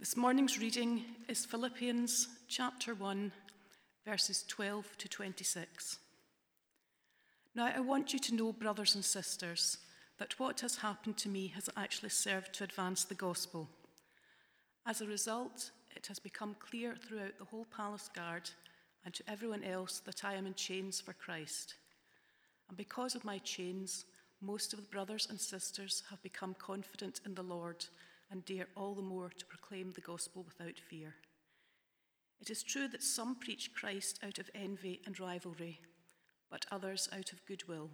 This morning's reading is Philippians chapter 1, verses 12 to 26. Now, I want you to know, brothers and sisters, that what has happened to me has actually served to advance the gospel. As a result, it has become clear throughout the whole palace guard and to everyone else that I am in chains for Christ. And because of my chains, most of the brothers and sisters have become confident in the Lord and dare all the more to proclaim the gospel without fear. It is true that some preach Christ out of envy and rivalry, but others out of goodwill.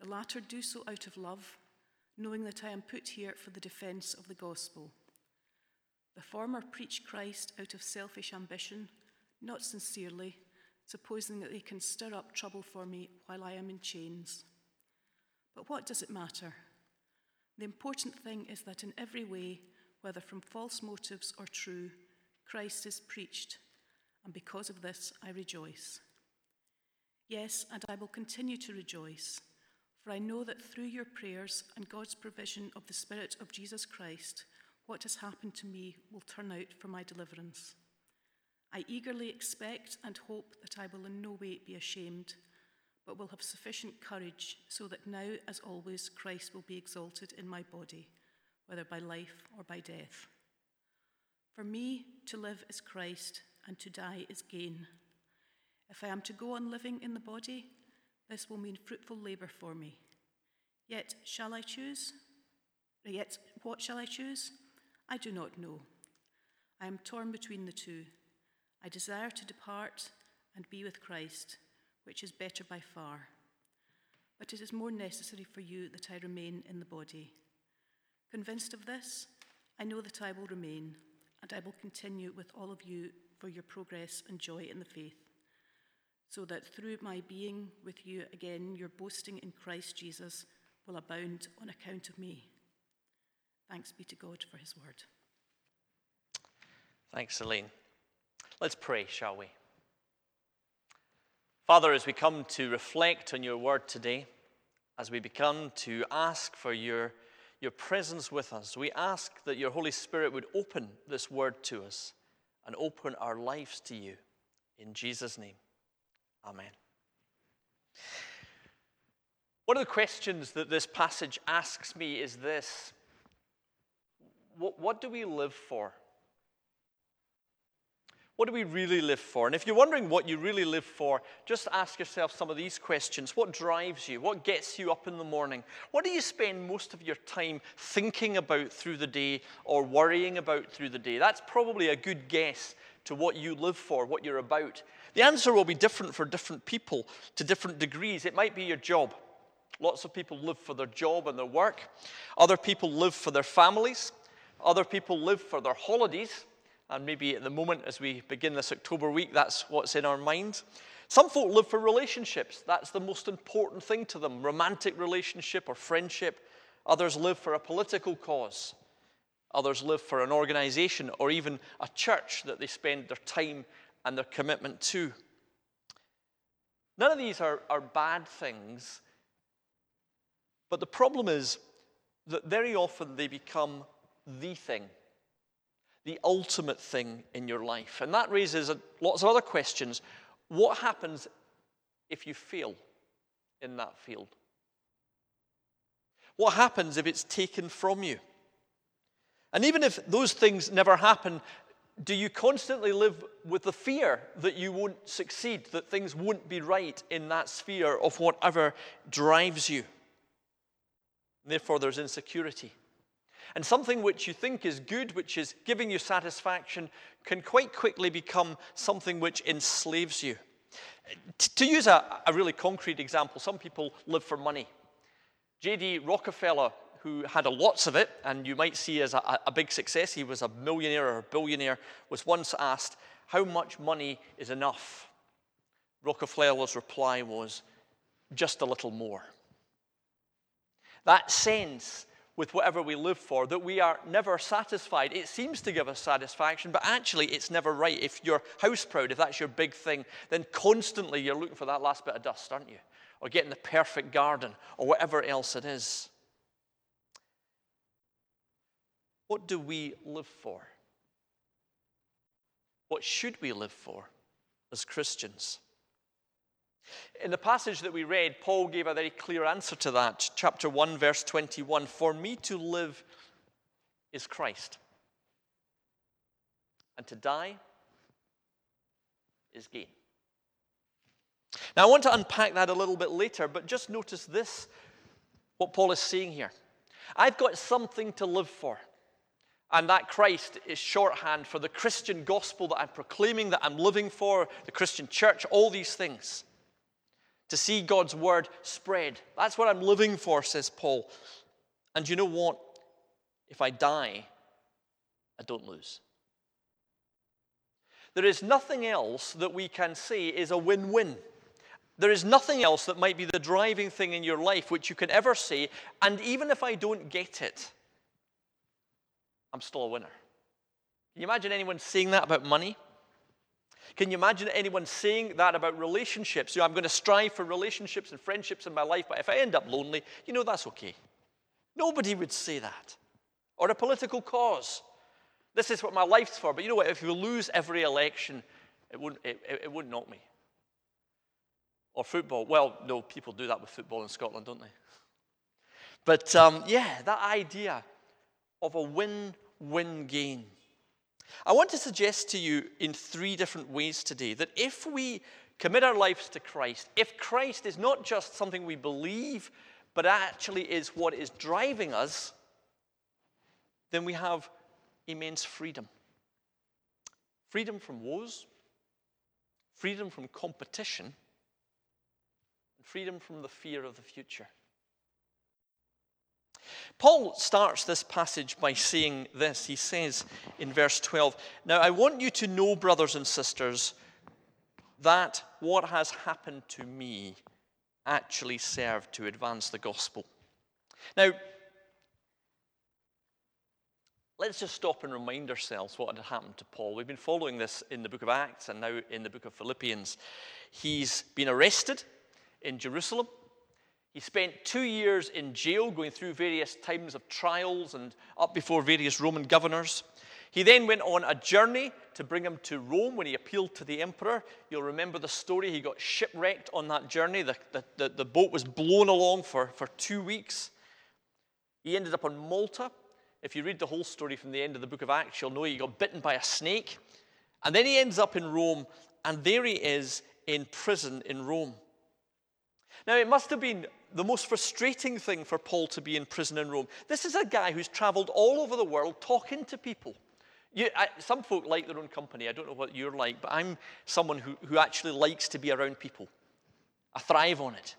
The latter do so out of love, knowing that I am put here for the defense of the gospel. The former preach Christ out of selfish ambition, not sincerely, supposing that they can stir up trouble for me while I am in chains. But what does it matter? The important thing is that in every way, whether from false motives or true, Christ is preached, and because of this I rejoice. Yes, and I will continue to rejoice, for I know that through your prayers and God's provision of the Spirit of Jesus Christ, what has happened to me will turn out for my deliverance. I eagerly expect and hope that I will in no way be ashamed but will have sufficient courage so that now, as always, Christ will be exalted in my body, whether by life or by death. For me, to live is Christ, and to die is gain. If I am to go on living in the body, this will mean fruitful labour for me. Yet, shall I choose? Yet, what shall I choose? I do not know. I am torn between the two. I desire to depart and be with Christ which is better by far. But it is more necessary for you that I remain in the body. Convinced of this, I know that I will remain, and I will continue with all of you for your progress and joy in the faith, so that through my being with you again, your boasting in Christ Jesus will abound on account of me. Thanks be to God for his word. Thanks, Celine. Let's pray, shall we? Father, as we come to reflect on your word today, as we begin to ask for your, your presence with us, we ask that your Holy Spirit would open this word to us and open our lives to you. In Jesus' name, amen. One of the questions that this passage asks me is this What, what do we live for? What do we really live for? And if you're wondering what you really live for, just ask yourself some of these questions. What drives you? What gets you up in the morning? What do you spend most of your time thinking about through the day or worrying about through the day? That's probably a good guess to what you live for, what you're about. The answer will be different for different people to different degrees. It might be your job. Lots of people live for their job and their work. Other people live for their families. Other people live for their holidays. And maybe at the moment, as we begin this October week, that's what's in our mind. Some folk live for relationships. That's the most important thing to them romantic relationship or friendship. Others live for a political cause. Others live for an organization or even a church that they spend their time and their commitment to. None of these are, are bad things, but the problem is that very often they become the thing the ultimate thing in your life. And that raises lots of other questions. What happens if you fail in that field? What happens if it's taken from you? And even if those things never happen, do you constantly live with the fear that you won't succeed, that things won't be right in that sphere of whatever drives you? therefore, there's insecurity. And something which you think is good, which is giving you satisfaction, can quite quickly become something which enslaves you. To use a, a really concrete example, some people live for money. J.D. Rockefeller, who had lots of it, and you might see as a, a big success, he was a millionaire or a billionaire, was once asked, How much money is enough? Rockefeller's reply was, Just a little more. That sense with whatever we live for, that we are never satisfied. It seems to give us satisfaction, but actually it's never right. If you're house proud, if that's your big thing, then constantly you're looking for that last bit of dust, aren't you? Or getting the perfect garden, or whatever else it is. What do we live for? What should we live for as Christians? In the passage that we read, Paul gave a very clear answer to that. Chapter 1, verse 21 For me to live is Christ, and to die is gain. Now, I want to unpack that a little bit later, but just notice this what Paul is saying here. I've got something to live for. And that Christ is shorthand for the Christian gospel that I'm proclaiming, that I'm living for, the Christian church, all these things. To see God's word spread. That's what I'm living for, says Paul. And you know what? If I die, I don't lose. There is nothing else that we can say is a win win. There is nothing else that might be the driving thing in your life which you can ever say, and even if I don't get it, I'm still a winner. Can you imagine anyone saying that about money? Can you imagine anyone saying that about relationships? You know, I'm going to strive for relationships and friendships in my life, but if I end up lonely, you know, that's okay. Nobody would say that. Or a political cause. This is what my life's for. But you know what? If you lose every election, it wouldn't, it, it wouldn't knock me. Or football. Well, no, people do that with football in Scotland, don't they? But um, yeah, that idea of a win win gain. I want to suggest to you in three different ways today that if we commit our lives to Christ, if Christ is not just something we believe, but actually is what is driving us, then we have immense freedom. Freedom from woes, freedom from competition, and freedom from the fear of the future. Paul starts this passage by saying this. He says in verse 12, Now I want you to know, brothers and sisters, that what has happened to me actually served to advance the gospel. Now, let's just stop and remind ourselves what had happened to Paul. We've been following this in the book of Acts and now in the book of Philippians. He's been arrested in Jerusalem. He spent two years in jail, going through various times of trials and up before various Roman governors. He then went on a journey to bring him to Rome when he appealed to the emperor. You'll remember the story. He got shipwrecked on that journey. The, the, the, the boat was blown along for, for two weeks. He ended up on Malta. If you read the whole story from the end of the book of Acts, you'll know he got bitten by a snake. And then he ends up in Rome, and there he is in prison in Rome. Now, it must have been the most frustrating thing for Paul to be in prison in Rome. This is a guy who's traveled all over the world talking to people. You, I, some folk like their own company. I don't know what you're like, but I'm someone who, who actually likes to be around people. I thrive on it.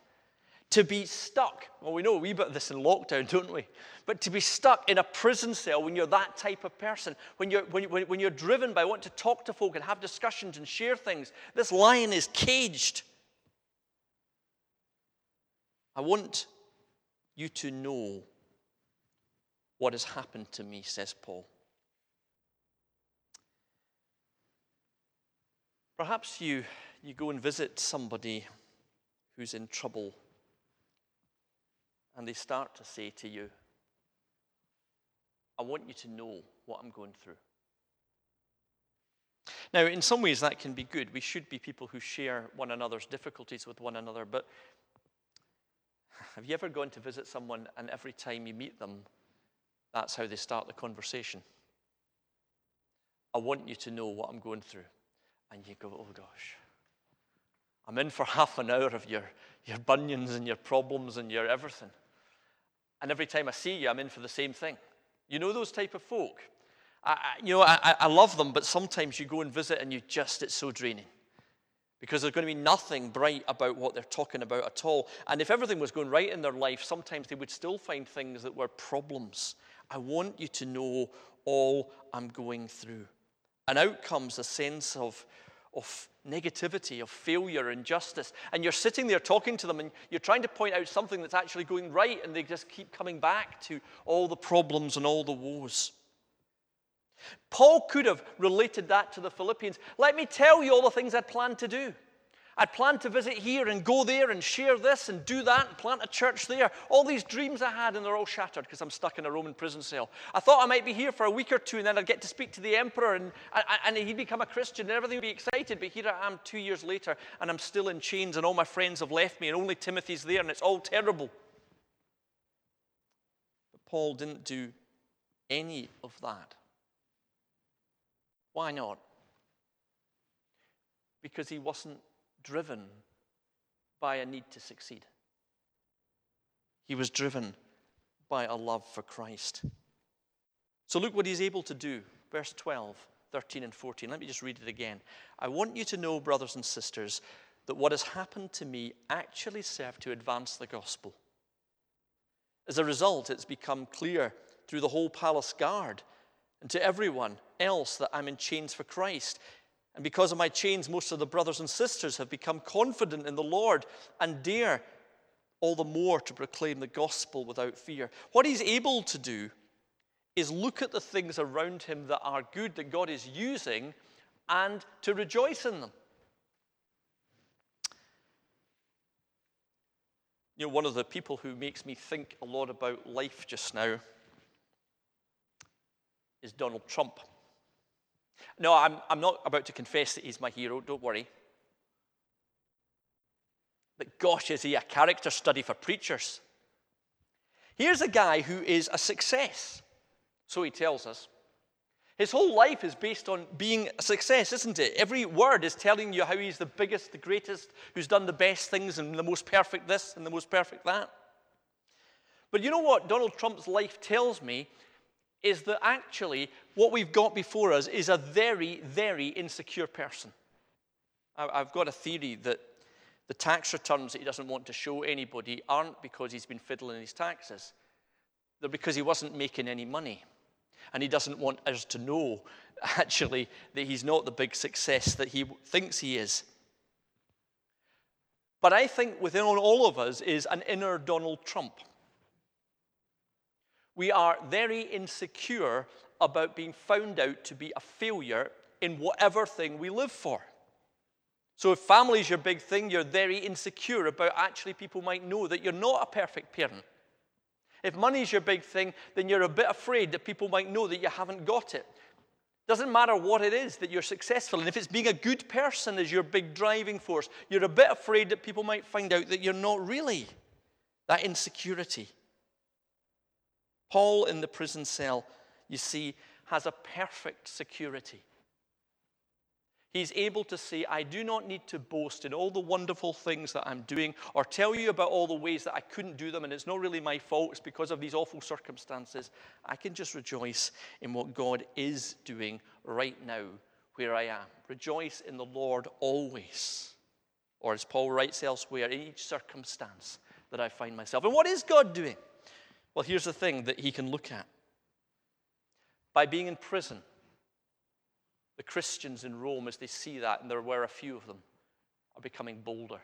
To be stuck, well, we know a wee bit of this in lockdown, don't we? But to be stuck in a prison cell when you're that type of person, when you're, when, when, when you're driven by wanting to talk to folk and have discussions and share things, this lion is caged. I want you to know what has happened to me, says Paul. Perhaps you, you go and visit somebody who's in trouble and they start to say to you, I want you to know what I'm going through. Now, in some ways, that can be good. We should be people who share one another's difficulties with one another, but have you ever gone to visit someone and every time you meet them, that's how they start the conversation? I want you to know what I'm going through. And you go, oh gosh, I'm in for half an hour of your, your bunions and your problems and your everything. And every time I see you, I'm in for the same thing. You know those type of folk? I, I you know, I, I love them, but sometimes you go and visit and you just, it's so draining because there's going to be nothing bright about what they're talking about at all. And if everything was going right in their life, sometimes they would still find things that were problems. I want you to know all I'm going through. And out comes a sense of, of negativity, of failure, injustice. And you're sitting there talking to them and you're trying to point out something that's actually going right, and they just keep coming back to all the problems and all the woes. Paul could have related that to the Philippians. Let me tell you all the things I'd planned to do. I'd planned to visit here and go there and share this and do that and plant a church there. All these dreams I had, and they're all shattered because I'm stuck in a Roman prison cell. I thought I might be here for a week or two and then I'd get to speak to the emperor and, and he'd become a Christian and everything would be excited. But here I am two years later and I'm still in chains and all my friends have left me and only Timothy's there and it's all terrible. But Paul didn't do any of that. Why not? Because he wasn't driven by a need to succeed. He was driven by a love for Christ. So look what he's able to do. Verse 12, 13, and 14. Let me just read it again. I want you to know, brothers and sisters, that what has happened to me actually served to advance the gospel. As a result, it's become clear through the whole palace guard and to everyone else that I'm in chains for Christ. And because of my chains, most of the brothers and sisters have become confident in the Lord and dare all the more to proclaim the gospel without fear. What he's able to do is look at the things around him that are good, that God is using, and to rejoice in them. You know, one of the people who makes me think a lot about life just now is Donald Trump. No, I'm, I'm not about to confess that he's my hero, don't worry. But gosh, is he a character study for preachers? Here's a guy who is a success, so he tells us. His whole life is based on being a success, isn't it? Every word is telling you how he's the biggest, the greatest, who's done the best things and the most perfect this and the most perfect that. But you know what Donald Trump's life tells me is that actually what we've got before us is a very, very insecure person. I've got a theory that the tax returns that he doesn't want to show anybody aren't because he's been fiddling his taxes, they're because he wasn't making any money. And he doesn't want us to know, actually, that he's not the big success that he thinks he is. But I think within all of us is an inner Donald Trump we are very insecure about being found out to be a failure in whatever thing we live for. So, if family is your big thing, you're very insecure about actually people might know that you're not a perfect parent. If money is your big thing, then you're a bit afraid that people might know that you haven't got it. Doesn't matter what it is that you're successful in. If it's being a good person is your big driving force, you're a bit afraid that people might find out that you're not really. That insecurity. Paul in the prison cell, you see, has a perfect security. He's able to say, I do not need to boast in all the wonderful things that I'm doing or tell you about all the ways that I couldn't do them and it's not really my fault, it's because of these awful circumstances. I can just rejoice in what God is doing right now where I am. Rejoice in the Lord always. Or as Paul writes elsewhere, in each circumstance that I find myself. And what is God doing? Well, here's the thing that he can look at. By being in prison, the Christians in Rome, as they see that, and there were a few of them, are becoming bolder.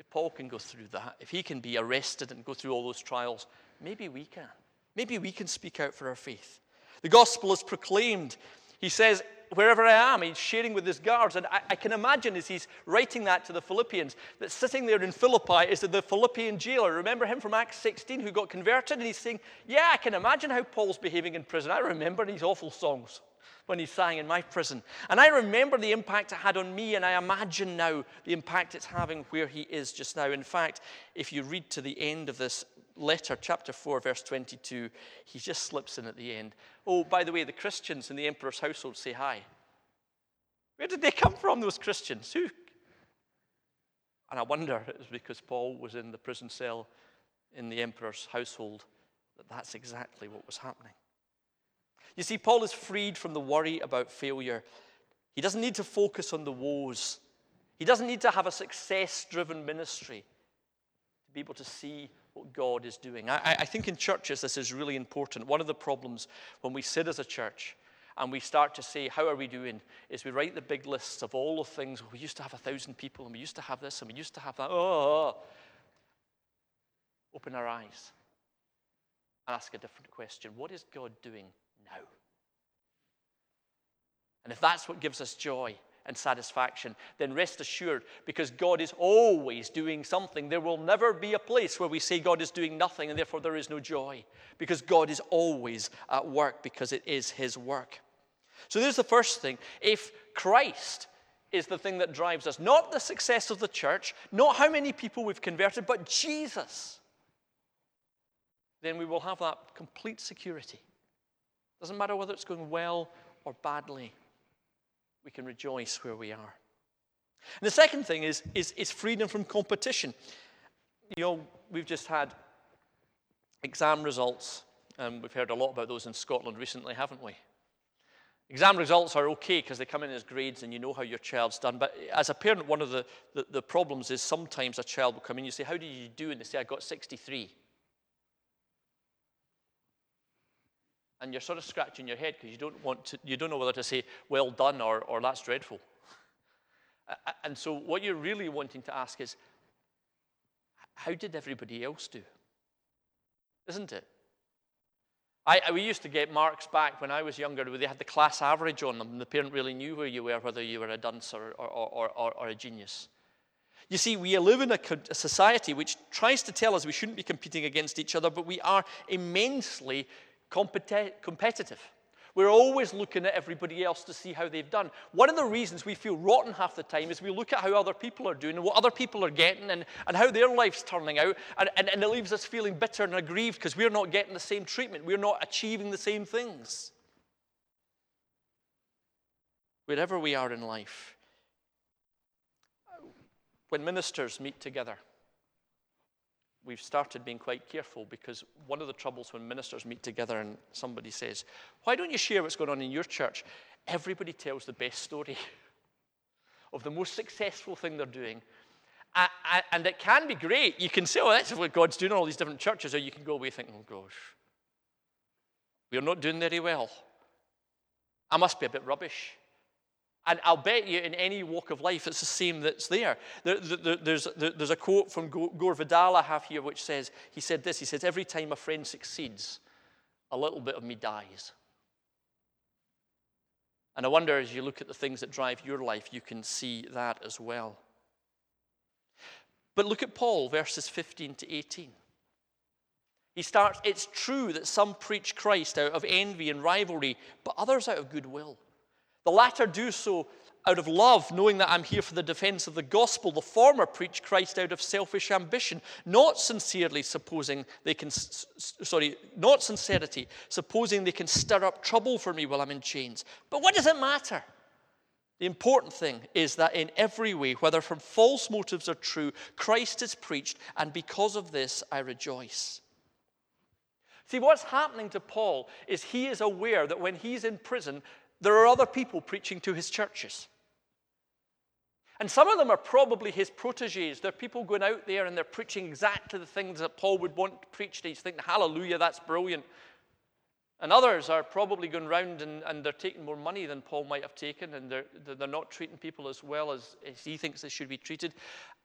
If Paul can go through that, if he can be arrested and go through all those trials, maybe we can. Maybe we can speak out for our faith. The gospel is proclaimed. He says, wherever I am, he's sharing with his guards. And I, I, can imagine as he's writing that to the Philippians, that sitting there in Philippi is the Philippian jailer. Remember him from Acts 16 who got converted? And he's saying, Yeah, I can imagine how Paul's behaving in prison. I remember these awful songs when he sang in my prison. And I remember the impact it had on me, and I imagine now the impact it's having where he is just now. In fact, if you read to the end of this letter, chapter 4, verse 22, he just slips in at the end. Oh, by the way, the Christians in the emperor's household say hi. Where did they come from, those Christians? Who? And I wonder it was because Paul was in the prison cell in the emperor's household that that's exactly what was happening. You see, Paul is freed from the worry about failure. He doesn't need to focus on the woes. He doesn't need to have a success driven ministry to be able to see what God is doing. I, I, think in churches this is really important. One of the problems when we sit as a church and we start to say, How are we doing? is we write the big lists of all the things. We used to have a thousand people, and we used to have this, and we used to have that. Oh, oh, oh. open our eyes and ask a different question What is God doing now? And if that's what gives us joy, and satisfaction, then rest assured, because God is always doing something, there will never be a place where we say God is doing nothing and therefore there is no joy, because God is always at work because it is His work. So there's the first thing. If Christ is the thing that drives us, not the success of the church, not how many people we've converted, but Jesus, then we will have that complete security. Doesn't matter whether it's going well or badly we can rejoice where we are. And the second thing is, is, is freedom from competition. You know, we've just had exam results, and we've heard a lot about those in Scotland recently, haven't we? Exam results are okay because they come in as grades and you know how your child's done. But as a parent, one of the, the, the problems is sometimes a child will come in, you say, How did you do? And they say, I got 63. And you're sort of scratching your head because you don't want to, you don't know whether to say well done or, or that's dreadful. And so what you're really wanting to ask is, how did everybody else do? Isn't it? I, we used to get marks back when I was younger where they had the class average on them, and the parent really knew where you were, whether you were a dunce or, or, or, or, or a genius. You see, we live in a, a society which tries to tell us we shouldn't be competing against each other, but we are immensely competitive. We're always looking at everybody else to see how they've done. One of the reasons we feel rotten half the time is we look at how other people are doing and what other people are getting and, and how their life's turning out, and, and, and it leaves us feeling bitter and aggrieved because we're not getting the same treatment. We're not achieving the same things. Wherever we are in life, when ministers meet together, we've started being quite careful because one of the troubles when ministers meet together and somebody says, Why don't you share what's going on in your church? Everybody tells the best story of the most successful thing they're doing. And it can be great. You can say, Oh, that's what God's doing in all these different churches, or you can go away thinking, Oh, gosh, we're not doing very well. I must be a bit rubbish. And I'll bet you in any walk of life, it's the same that's there. there, there there's, there, there's a quote from Gore Vidal I have here which says, he said this, he says, every time a friend succeeds, a little bit of me dies. And I wonder as you look at the things that drive your life, you can see that as well. But look at Paul, verses 15 to 18. He starts, it's true that some preach Christ out of envy and rivalry, but others out of goodwill. The latter do so out of love, knowing that I'm here for the defense of the gospel. The former preach Christ out of selfish ambition, not sincerely supposing they can, sorry, not sincerity, supposing they can stir up trouble for me while I'm in chains. But what does it matter? The important thing is that in every way, whether from false motives or true, Christ is preached, and because of this I rejoice. See, what's happening to Paul is he is aware that when he's in prison, there are other people preaching to his churches. And some of them are probably his proteges. They're people going out there and they're preaching exactly the things that Paul would want to preached. He's thinking, hallelujah, that's brilliant. And others are probably going round and, and they're taking more money than Paul might have taken, and they're, they're not treating people as well as, as he thinks they should be treated.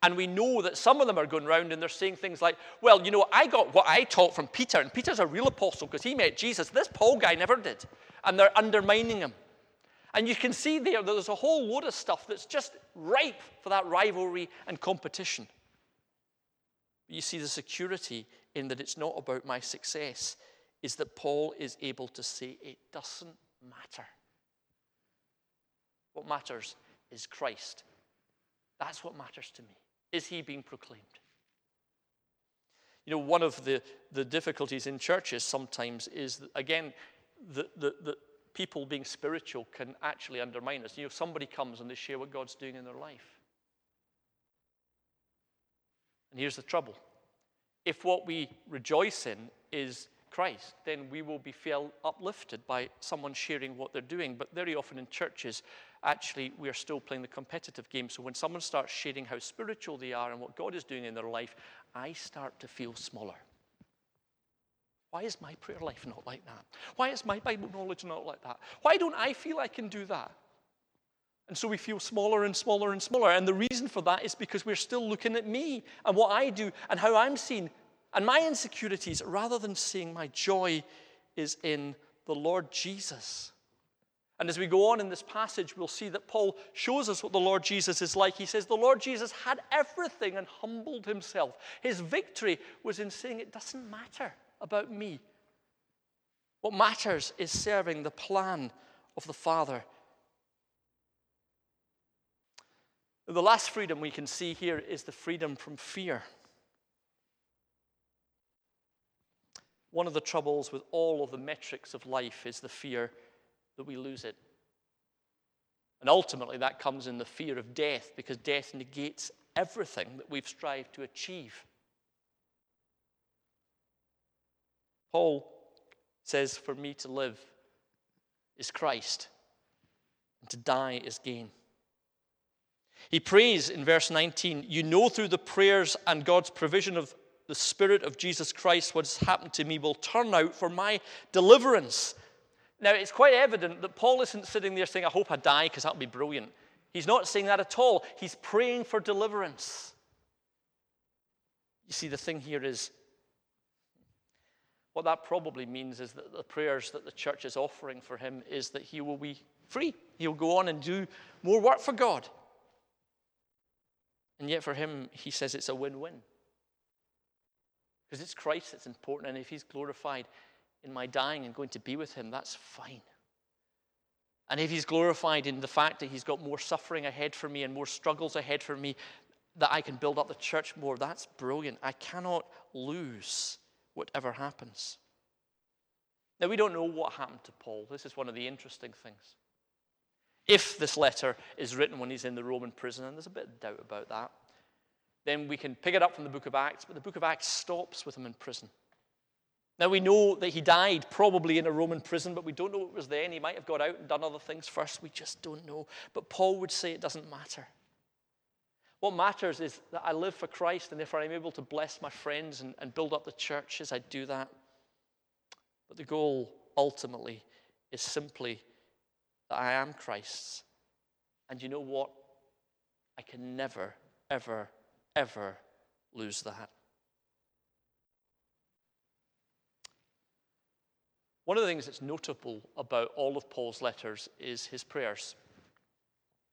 And we know that some of them are going round and they're saying things like, Well, you know, I got what I taught from Peter, and Peter's a real apostle because he met Jesus. This Paul guy never did. And they're undermining him. And you can see there that there's a whole load of stuff that's just ripe for that rivalry and competition. You see the security in that it's not about my success, is that Paul is able to say it doesn't matter. What matters is Christ. That's what matters to me. Is he being proclaimed? You know, one of the, the difficulties in churches sometimes is, again, the, the, the, people being spiritual can actually undermine us. You know, somebody comes and they share what God's doing in their life. And here's the trouble if what we rejoice in is Christ, then we will be felt uplifted by someone sharing what they're doing. But very often in churches, actually, we are still playing the competitive game. So when someone starts sharing how spiritual they are and what God is doing in their life, I start to feel smaller. Why is my prayer life not like that? Why is my Bible knowledge not like that? Why don't I feel I can do that? And so we feel smaller and smaller and smaller. And the reason for that is because we're still looking at me and what I do and how I'm seen and my insecurities rather than seeing my joy is in the Lord Jesus. And as we go on in this passage, we'll see that Paul shows us what the Lord Jesus is like. He says, The Lord Jesus had everything and humbled himself. His victory was in saying, It doesn't matter about me. What matters is serving the plan of the Father. The last freedom we can see here is the freedom from fear. One of the troubles with all of the metrics of life is the fear that we lose it. And ultimately, that comes in the fear of death because death negates everything that we've strived to achieve. Paul says, For me to live is Christ, and to die is gain. He prays in verse 19, You know through the prayers and God's provision of the Spirit of Jesus Christ what has happened to me will turn out for my deliverance now, it's quite evident that Paul isn't sitting there saying, I hope I die because that'll be brilliant. He's not saying that at all. He's praying for deliverance. You see, the thing here is what that probably means is that the prayers that the church is offering for him is that he will be free. He'll go on and do more work for God. And yet, for him, he says it's a win win. Because it's Christ that's important, and if he's glorified, in my dying and going to be with him, that's fine. And if he's glorified in the fact that he's got more suffering ahead for me and more struggles ahead for me, that I can build up the church more, that's brilliant. I cannot lose whatever happens. Now, we don't know what happened to Paul. This is one of the interesting things. If this letter is written when he's in the Roman prison, and there's a bit of doubt about that, then we can pick it up from the book of Acts, but the book of Acts stops with him in prison. Now, we know that he died probably in a Roman prison, but we don't know it was then. He might have got out and done other things first. We just don't know. But Paul would say it doesn't matter. What matters is that I live for Christ, and if I'm able to bless my friends and, and build up the church as I do that. But the goal ultimately is simply that I am Christ's. And you know what? I can never, ever, ever lose that. One of the things that's notable about all of Paul's letters is his prayers.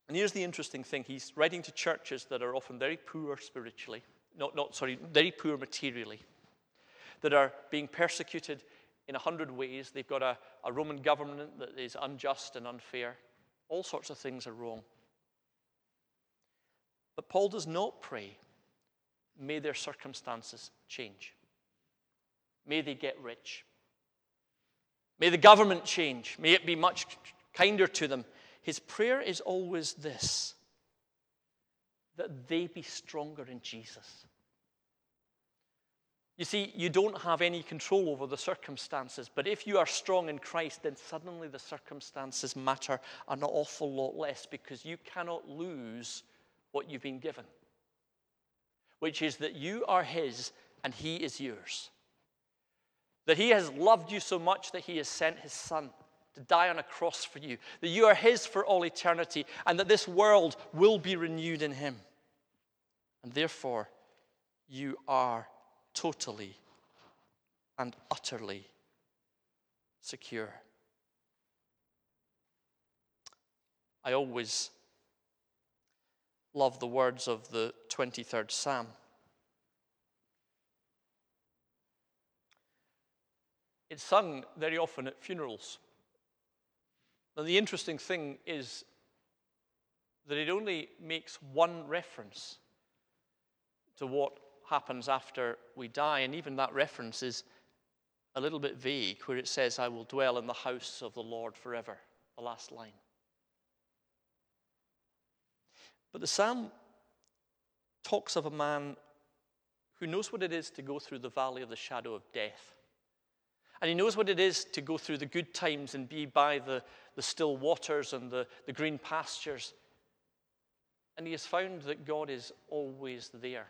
And here's the interesting thing he's writing to churches that are often very poor spiritually, not, not sorry, very poor materially, that are being persecuted in a hundred ways. They've got a, a Roman government that is unjust and unfair. All sorts of things are wrong. But Paul does not pray, may their circumstances change. May they get rich. May the government change. May it be much kinder to them. His prayer is always this that they be stronger in Jesus. You see, you don't have any control over the circumstances, but if you are strong in Christ, then suddenly the circumstances matter an awful lot less because you cannot lose what you've been given, which is that you are His and He is yours. That He has loved you so much that He has sent His Son to die on a cross for you, that you are His for all eternity, and that this world will be renewed in Him. And therefore, you are totally and utterly secure. I always love the words of the 23rd Psalm. It's sung very often at funerals. And the interesting thing is that it only makes one reference to what happens after we die. And even that reference is a little bit vague, where it says, I will dwell in the house of the Lord forever, the last line. But the psalm talks of a man who knows what it is to go through the valley of the shadow of death. And he knows what it is to go through the good times and be by the, the still waters and the, the green pastures. And he has found that God is always there.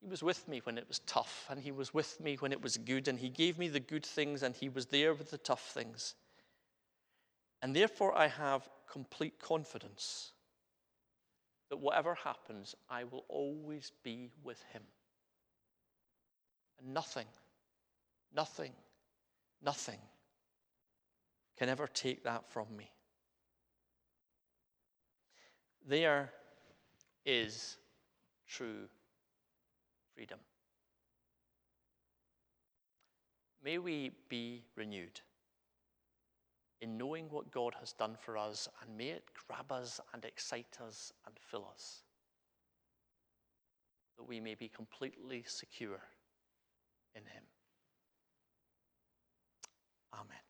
He was with me when it was tough, and he was with me when it was good, and he gave me the good things, and he was there with the tough things. And therefore, I have complete confidence that whatever happens, I will always be with him. And nothing Nothing, nothing can ever take that from me. There is true freedom. May we be renewed in knowing what God has done for us, and may it grab us and excite us and fill us, that we may be completely secure in Him. Amen.